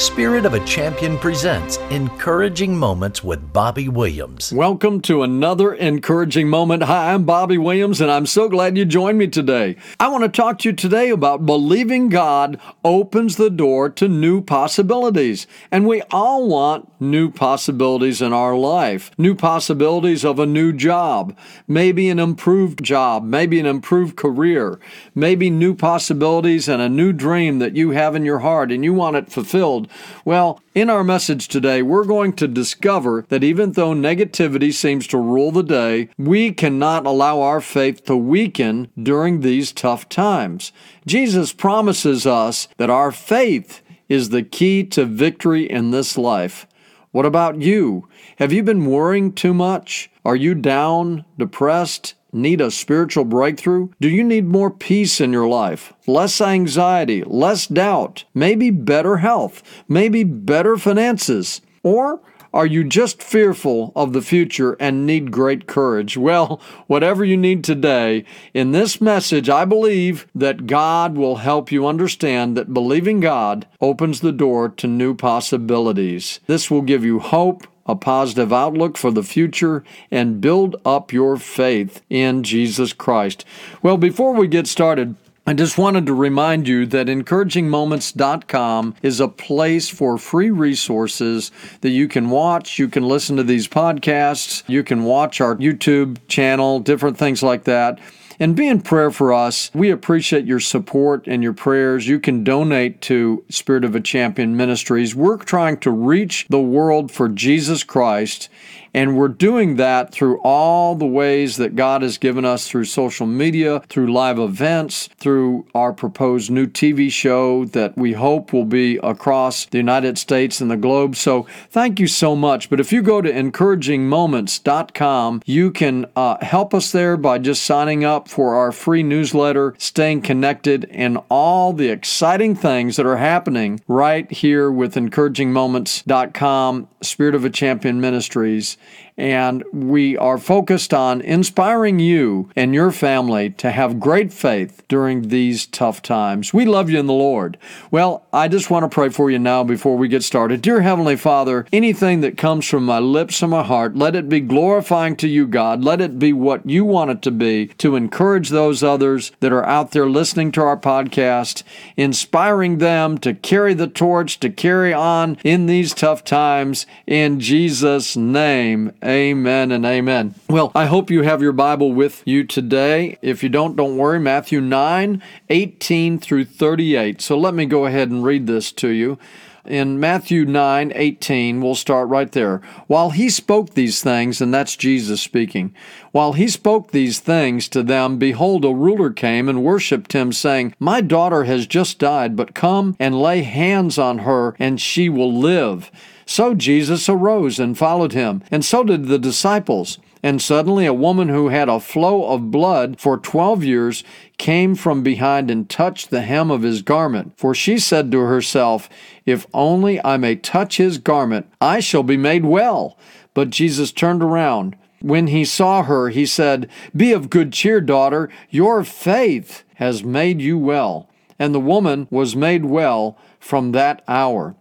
Spirit of a Champion presents Encouraging Moments with Bobby Williams. Welcome to another encouraging moment. Hi, I'm Bobby Williams, and I'm so glad you joined me today. I want to talk to you today about believing God opens the door to new possibilities. And we all want new possibilities in our life new possibilities of a new job, maybe an improved job, maybe an improved career, maybe new possibilities and a new dream that you have in your heart and you want it fulfilled. Well, in our message today, we're going to discover that even though negativity seems to rule the day, we cannot allow our faith to weaken during these tough times. Jesus promises us that our faith is the key to victory in this life. What about you? Have you been worrying too much? Are you down, depressed, need a spiritual breakthrough? Do you need more peace in your life? Less anxiety, less doubt, maybe better health, maybe better finances? Or are you just fearful of the future and need great courage? Well, whatever you need today, in this message, I believe that God will help you understand that believing God opens the door to new possibilities. This will give you hope a positive outlook for the future, and build up your faith in Jesus Christ. Well, before we get started, I just wanted to remind you that encouragingmoments.com is a place for free resources that you can watch. You can listen to these podcasts. You can watch our YouTube channel, different things like that and be in prayer for us. We appreciate your support and your prayers. You can donate to Spirit of a Champion Ministries. We're trying to reach the world for Jesus Christ and we're doing that through all the ways that God has given us through social media, through live events, through our proposed new TV show that we hope will be across the United States and the globe. So thank you so much. But if you go to encouragingmoments.com, you can uh, help us there by just signing up for our free newsletter, staying connected, and all the exciting things that are happening right here with encouragingmoments.com, Spirit of a Champion Ministries and we are focused on inspiring you and your family to have great faith during these tough times. We love you in the Lord. Well, I just want to pray for you now before we get started. Dear Heavenly Father, anything that comes from my lips and my heart, let it be glorifying to you, God. Let it be what you want it to be to encourage those others that are out there listening to our podcast, inspiring them to carry the torch, to carry on in these tough times. In Jesus' name, Amen and amen. Well, I hope you have your Bible with you today. If you don't, don't worry. Matthew 9, 18 through 38. So let me go ahead and read this to you. In Matthew 9, 18, we'll start right there. While he spoke these things, and that's Jesus speaking, while he spoke these things to them, behold, a ruler came and worshipped him, saying, My daughter has just died, but come and lay hands on her, and she will live. So Jesus arose and followed him, and so did the disciples. And suddenly a woman who had a flow of blood for twelve years came from behind and touched the hem of his garment. For she said to herself, If only I may touch his garment, I shall be made well. But Jesus turned around. When he saw her, he said, Be of good cheer, daughter, your faith has made you well. And the woman was made well from that hour.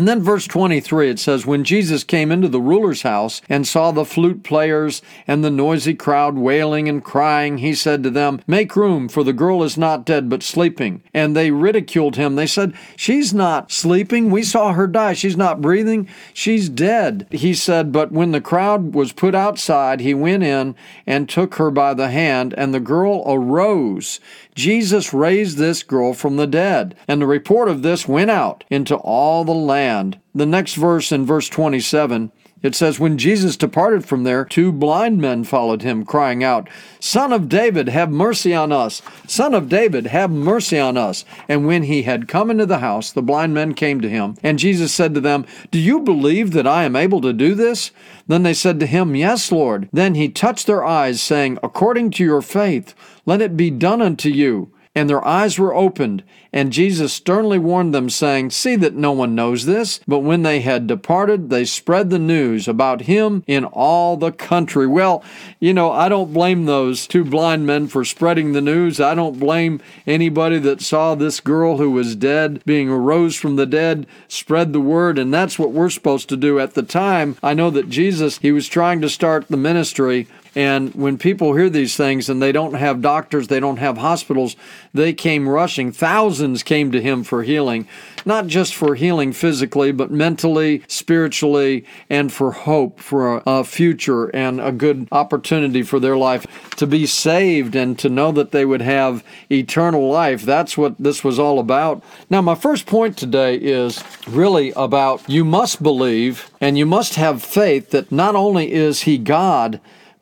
And then verse 23 it says, When Jesus came into the ruler's house and saw the flute players and the noisy crowd wailing and crying, he said to them, Make room, for the girl is not dead but sleeping. And they ridiculed him. They said, She's not sleeping. We saw her die. She's not breathing. She's dead. He said, But when the crowd was put outside, he went in and took her by the hand, and the girl arose. Jesus raised this girl from the dead. And the report of this went out into all the land. The next verse in verse 27 it says, When Jesus departed from there, two blind men followed him, crying out, Son of David, have mercy on us! Son of David, have mercy on us! And when he had come into the house, the blind men came to him. And Jesus said to them, Do you believe that I am able to do this? Then they said to him, Yes, Lord. Then he touched their eyes, saying, According to your faith, let it be done unto you. And their eyes were opened. And Jesus sternly warned them, saying, See that no one knows this. But when they had departed, they spread the news about him in all the country. Well, you know, I don't blame those two blind men for spreading the news. I don't blame anybody that saw this girl who was dead being arose from the dead spread the word. And that's what we're supposed to do at the time. I know that Jesus, he was trying to start the ministry and when people hear these things and they don't have doctors, they don't have hospitals, they came rushing. Thousands came to him for healing, not just for healing physically, but mentally, spiritually, and for hope for a, future and a good opportunity for their life to be saved and to know that they would have eternal life. That's what this was all about. Now, my first point today is really about you must believe and you must have faith that not only is He God,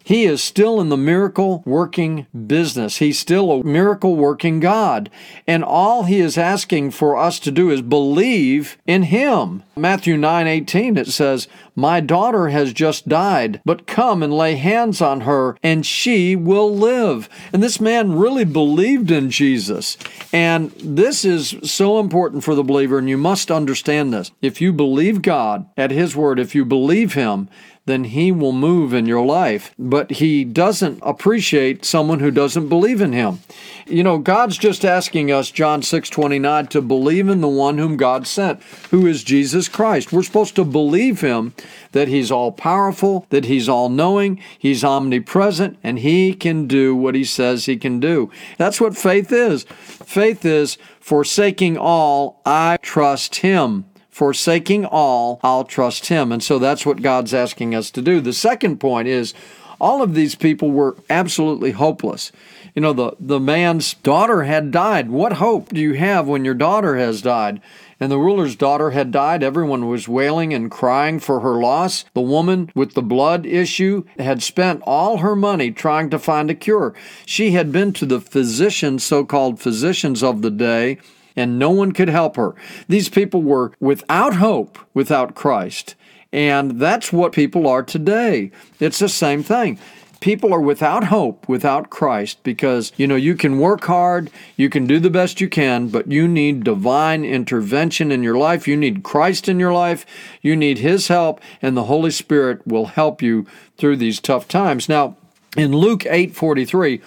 he is still in the miracle working business. He's still a miracle working God. And all he is asking for us to do is believe in him. Matthew 9 18, it says, My daughter has just died, but come and lay hands on her, and she will live. And this man really believed in Jesus. And this is so important for the believer, and you must understand this. If you believe God at his word, if you believe him, then he will move in your life. But he doesn't appreciate someone who doesn't believe in him. You know, God's just asking us, John 6 29, to believe in the one whom God sent, who is Jesus Christ. We're supposed to believe him that he's all powerful, that he's all knowing, he's omnipresent, and he can do what he says he can do. That's what faith is. Faith is forsaking all, I trust him forsaking all, I'll trust him. And so that's what God's asking us to do. The second point is all of these people were absolutely hopeless. You know, the, the man's daughter had died. What hope do you have when your daughter has died? And the ruler's daughter had died. Everyone was wailing and crying for her loss. The woman with the blood issue had spent all her money trying to find a cure. She had been to the physicians, so called physicians of the day, and no one could help her. These people were without hope without Christ. And that's what people are today. It's the same thing. People are without hope without Christ because, you know, you can work hard, you can do the best you can, but you need divine intervention in your life. You need Christ in your life. You need His help, and the Holy Spirit will help you through these tough times. Now, in Luke 8 43,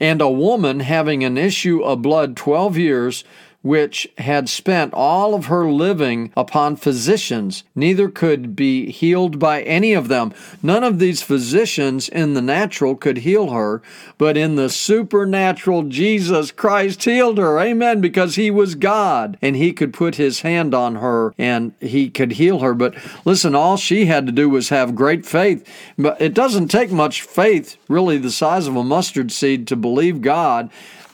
and a woman having an issue of blood 12 years which had spent all of her living upon physicians, neither could be healed by any of them. None of these physicians in the natural could heal her, but in the supernatural, Jesus Christ healed her. Amen. Because he was God and he could put his hand on her and he could heal her. But listen, all she had to do was have great faith. But it doesn't take much faith, really, the size of a mustard seed, to believe God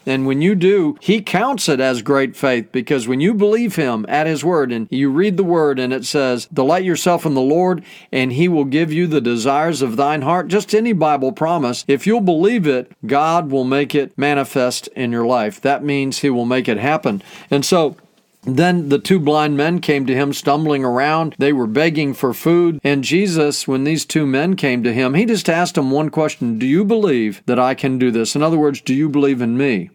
and when you do, He counts it as great faith because when you believe Him at His word and you read the word and it says, Delight yourself in the Lord and He will give you the desires of thine heart, just any Bible promise, if you'll believe it, God will make it manifest in your life. That means He will make it happen. And so, then the two blind men came to him stumbling around. They were begging for food. And Jesus, when these two men came to him, he just asked them one question Do you believe that I can do this? In other words, do you believe in me?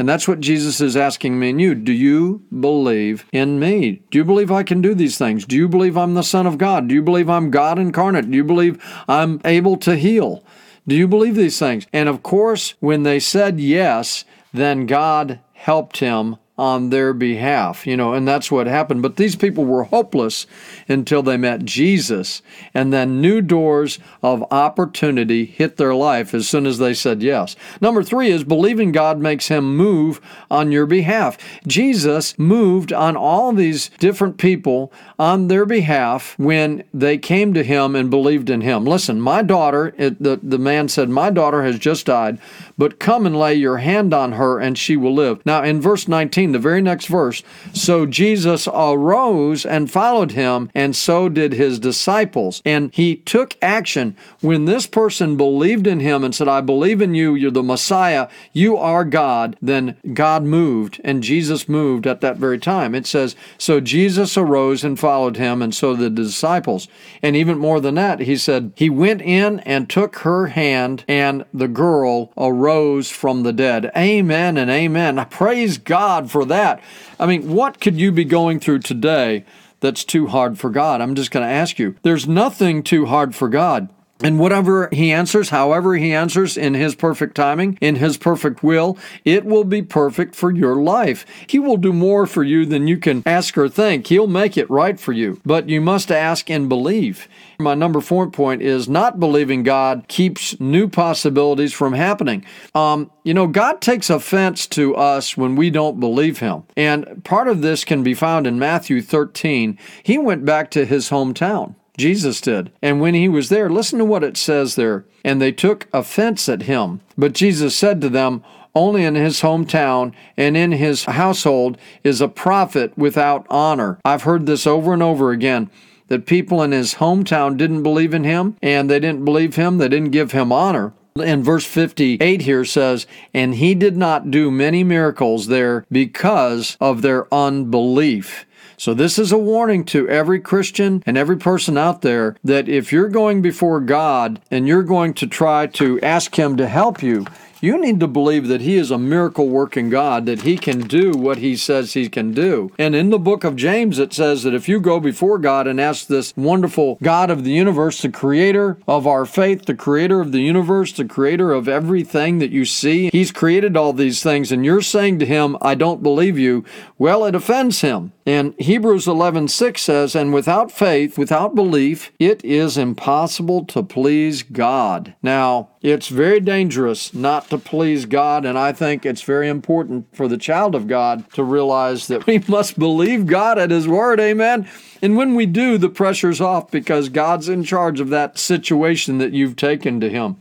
And that's what Jesus is asking me and you. Do you believe in me? Do you believe I can do these things? Do you believe I'm the Son of God? Do you believe I'm God incarnate? Do you believe I'm able to heal? Do you believe these things? And of course, when they said yes, then God helped him on their behalf, you know, and that's what happened. But these people were hopeless until they met Jesus, and then new doors of opportunity hit their life as soon as they said yes. Number three is believing God makes him move on your behalf. Jesus moved on all these different people on their behalf when they came to him and believed in him. Listen, my daughter, it, the, the man said, My daughter has just died, but come and lay your hand on her and she will live. Now, in verse 19, 15, the very next verse. So Jesus arose and followed him, and so did his disciples. And he took action. When this person believed in him and said, I believe in you, you're the Messiah, you are God, then God moved, and Jesus moved at that very time. It says, So Jesus arose and followed him, and so the disciples. And even more than that, he said, He went in and took her hand, and the girl arose from the dead. Amen and amen. Praise God for that. I mean, what could you be going through today that's too hard for God? I'm just going to ask you. There's nothing too hard for God. And whatever he answers, however he answers in his perfect timing, in his perfect will, it will be perfect for your life. He will do more for you than you can ask or think. He'll make it right for you. But you must ask and believe. My number four point is not believing God keeps new possibilities from happening. Um, you know, God takes offense to us when we don't believe Him. And part of this can be found in Matthew 13. He went back to his hometown. Jesus did. And when he was there, listen to what it says there. And they took offense at him. But Jesus said to them, only in his hometown and in his household is a prophet without honor. I've heard this over and over again that people in his hometown didn't believe in him and they didn't believe him, they didn't give him honor. And verse 58 here says, And he did not do many miracles there because of their unbelief. So, this is a warning to every Christian and every person out there that if you're going before God and you're going to try to ask Him to help you, you need to believe that He is a miracle working God, that He can do what He says He can do. And in the book of James, it says that if you go before God and ask this wonderful God of the universe, the creator of our faith, the creator of the universe, the creator of everything that you see, He's created all these things, and you're saying to Him, I don't believe you, well, it offends Him. And Hebrews 11:6 says, "And without faith, without belief, it is impossible to please God." Now, it's very dangerous not to please God, and I think it's very important for the child of God to realize that we must believe God at His word. Amen. And when we do, the pressure's off because God's in charge of that situation that you've taken to Him.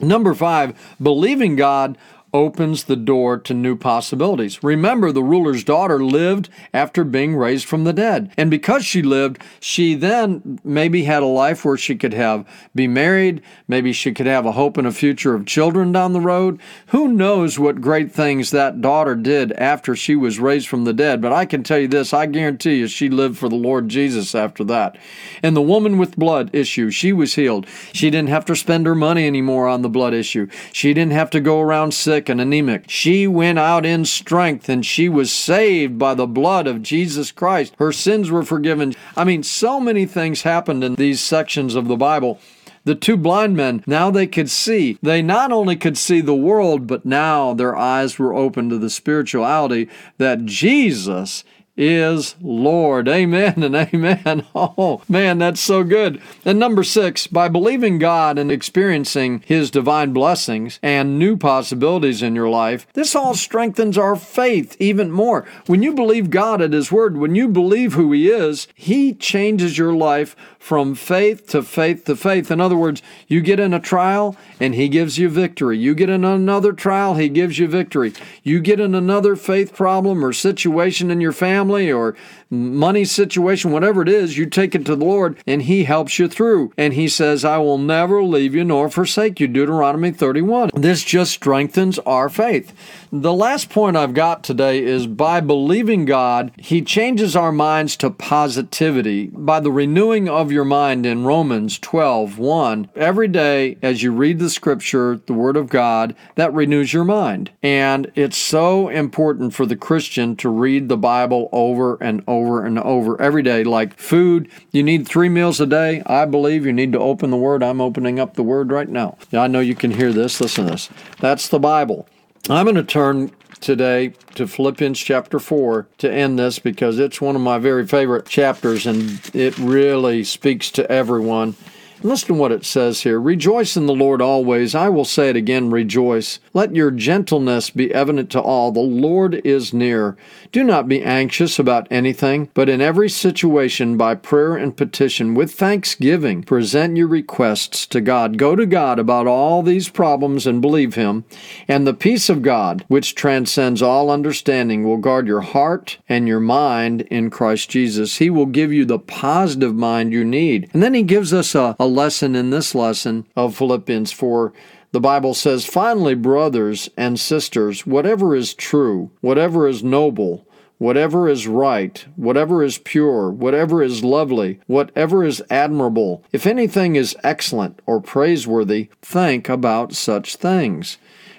Number five, believing God opens the door to new possibilities. Remember, the ruler's daughter lived after being raised from the dead. And because she lived, she then maybe had a life where she could have be married, maybe she could have a hope and a future of children down the road. Who knows what great things that daughter did after she was raised from the dead, but I can tell you this, I guarantee you she lived for the Lord Jesus after that. And the woman with blood issue, she was healed. She didn't have to spend her money anymore on the blood issue. She didn't have to go around sick sick and anemic. She went out in strength and she was saved by the blood of Jesus Christ. Her sins were forgiven. I mean, so many things happened in these sections of the Bible. The two blind men, now they could see. They not only could see the world, but now their eyes were open to the spirituality that Jesus is Lord. Amen and amen. Oh, man, that's so good. And number six, by believing God and experiencing His divine blessings and new possibilities in your life, this all strengthens our faith even more. When you believe God at His Word, when you believe who He is, He changes your life from faith to faith to faith. In other words, you get in a trial and He gives you victory. You get in another trial, He gives you victory. You get in another faith problem or situation in your family or money situation, whatever it is, you take it to the Lord and He helps you through. And He says, I will never leave you nor forsake you. Deuteronomy 31. This just strengthens our faith. The last point I've got today is by believing God, He changes our minds to positivity. By the renewing of your mind in Romans 12 1, every day as you read the scripture, the Word of God, that renews your mind. And it's so important for the Christian to read the Bible over and over over and over every day. Like food, you need three meals a day. I believe you need to open the Word. I'm opening up the Word right now. I know you can hear this. Listen to this. That's the Bible. I'm going to turn today to Philippians chapter 4 to end this because it's one of my very favorite chapters and it really speaks to everyone. Listen to what it says here Rejoice in the Lord always. I will say it again, rejoice. Let your gentleness be evident to all. The Lord is near. Do not be anxious about anything, but in every situation, by prayer and petition, with thanksgiving, present your requests to God. Go to God about all these problems and believe Him, and the peace of God, which transcends all understanding, will guard your heart and your mind in Christ Jesus. He will give you the positive mind you need. And then He gives us a, a lesson in this lesson of Philippians 4. The Bible says, Finally, brothers and sisters, whatever is true, whatever is noble, whatever is right, whatever is pure, whatever is lovely, whatever is admirable, if anything is excellent or praiseworthy, think about such things.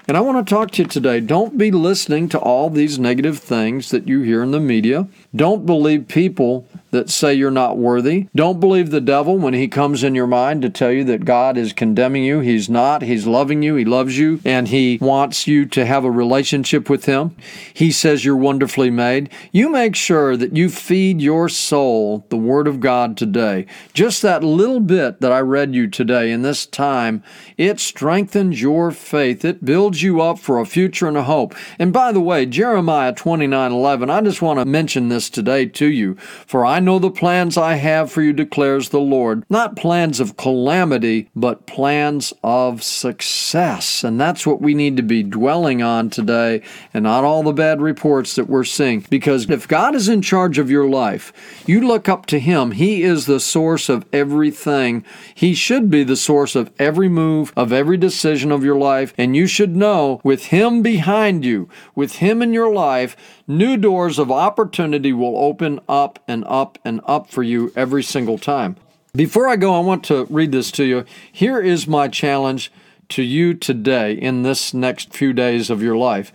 And I want to talk to you today. Don't be listening to all these negative things that you hear in the media. Don't believe people that say you're not worthy. Don't believe the devil when he comes in your mind to tell you that God is condemning you. He's not. He's loving you. He loves you and he wants you to have a relationship with him. He says you're wonderfully made. You make sure that you feed your soul the word of God today. Just that little bit that I read you today in this time, it strengthens your faith. It builds you up for a future and a hope. And by the way, Jeremiah 29:11, I just want to mention this today to you. For I know the plans I have for you, declares the Lord. Not plans of calamity, but plans of success. And that's what we need to be dwelling on today and not all the bad reports that we're seeing. Because if God is in charge of your life, you look up to Him. He is the source of everything. He should be the source of every move, of every decision of your life. And you should know with Him behind you, with Him in your life, new doors of opportunity will open up and up and up for you every single time. Before I go, I want to read this to you. Here is my challenge to you today in this next few days of your life.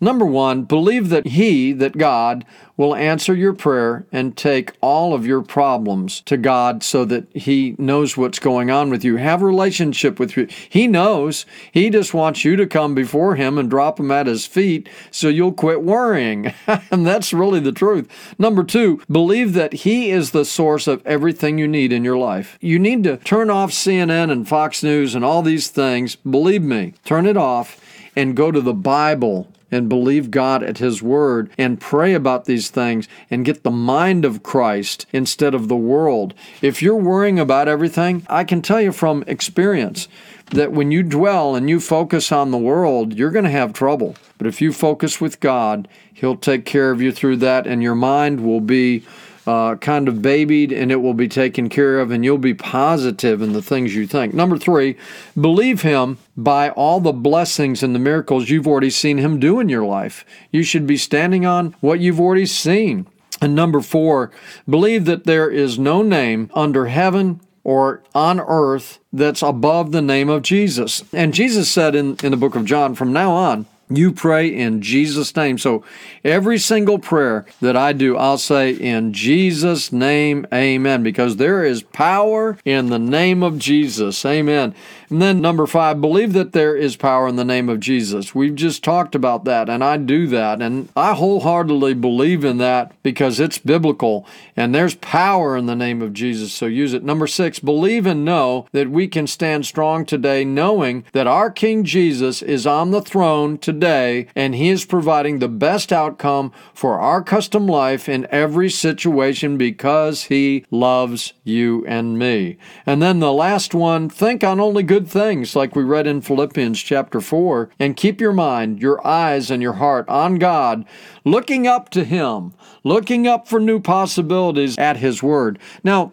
Number one, believe that He, that God, will answer your prayer and take all of your problems to God so that He knows what's going on with you. Have a relationship with you. He knows. He just wants you to come before Him and drop Him at His feet so you'll quit worrying. and that's really the truth. Number two, believe that He is the source of everything you need in your life. You need to turn off CNN and Fox News and all these things. Believe me, turn it off and go to the Bible and believe God at His Word and pray about these things and get the mind of Christ instead of the world. If you're worrying about everything, I can tell you from experience that when you dwell and you focus on the world, you're going to have trouble. But if you focus with God, He'll take care of you through that, and your mind will be uh, kind of babied and it will be taken care of, and you'll be positive in the things you think. Number three, believe Him by all the blessings and the miracles you've already seen Him do in your life. You should be standing on what you've already seen. And number four, believe that there is no name under heaven or on earth that's above the name of Jesus. And Jesus said in, in the book of John, from now on, you pray in Jesus' name. So every single prayer that I do, I'll say in Jesus' name, amen, because there is power in the name of Jesus. Amen. And then number five, believe that there is power in the name of Jesus. We've just talked about that, and I do that. And I wholeheartedly believe in that because it's biblical and there's power in the name of Jesus. So use it. Number six, believe and know that we can stand strong today, knowing that our King Jesus is on the throne today and he is providing the best outcome for our custom life in every situation because he loves you and me. And then the last one, think on only good good things, like we read in Philippians chapter 4, and keep your mind, your eyes, and your heart on God, looking up to Him, looking up for new possibilities at His Word. Now,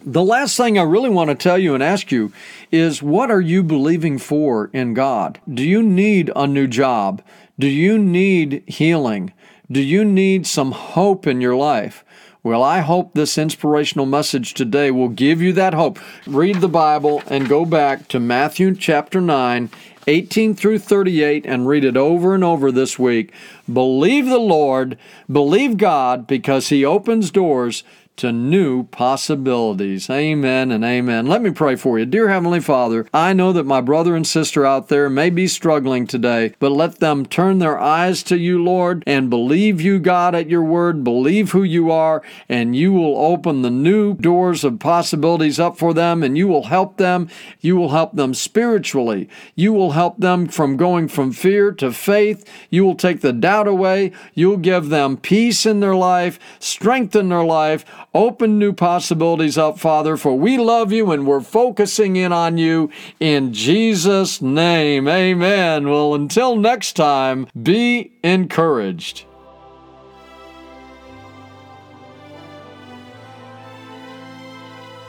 the last thing I really want to tell you and ask you is what are you believing for in God? Do you need a new job? Do you need healing? Do you need some hope in your life? Well, I hope this inspirational message today will give you that hope. Read the Bible and go back to Matthew chapter 9, 18 through 38, and read it over and over this week. Believe the Lord, believe God, because He opens doors to new possibilities. Amen and amen. Let me pray for you. Dear Heavenly Father, I know that my brother and sister out there may be struggling today, but let them turn their eyes to you, Lord, and believe you, God, at your word, believe who you are, and you will open the new doors of possibilities up for them, and you will help them. You will help them spiritually. You will help them from going from fear to faith. You will take the doubt away. You'll give them peace in their life, strengthen their life, open new possibilities up, Father, for we love you and we're focusing in on you in Jesus' name. Amen. Well, until next time, be encouraged.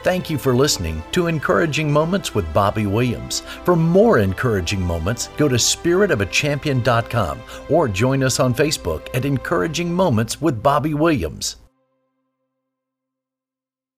Thank you for listening to Encouraging Moments with Bobby Williams. For more encouraging moments, go to spiritofachampion.com or join us on Facebook at Encouraging Moments with Bobby Williams.